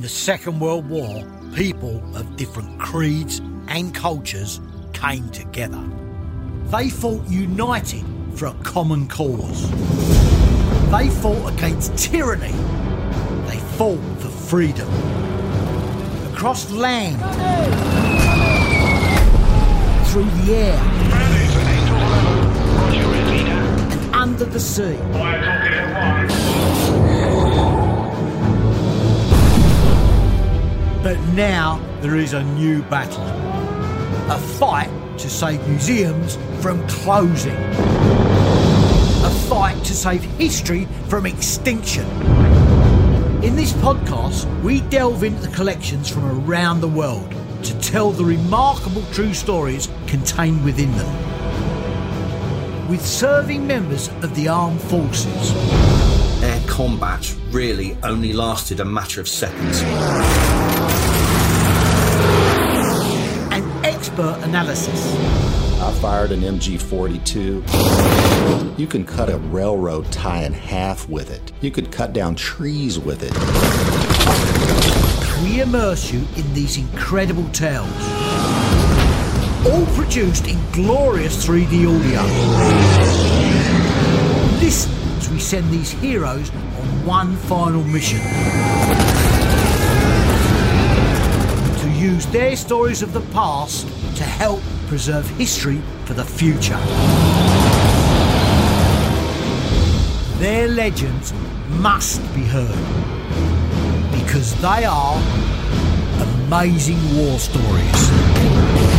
the Second World War, people of different creeds and cultures came together. They fought united for a common cause. They fought against tyranny. They fought for freedom. Across land, through the air, and under the sea. But now there is a new battle. A fight to save museums from closing. A fight to save history from extinction. In this podcast, we delve into the collections from around the world to tell the remarkable true stories contained within them. With serving members of the armed forces, Air combat really only lasted a matter of seconds. and expert analysis. I fired an MG 42. You can cut a railroad tie in half with it. You could cut down trees with it. we immerse you in these incredible tales. All produced in glorious 3D audio. Listen as we send these heroes on one final mission. To use their stories of the past to help preserve history for the future. Their legends must be heard because they are amazing war stories.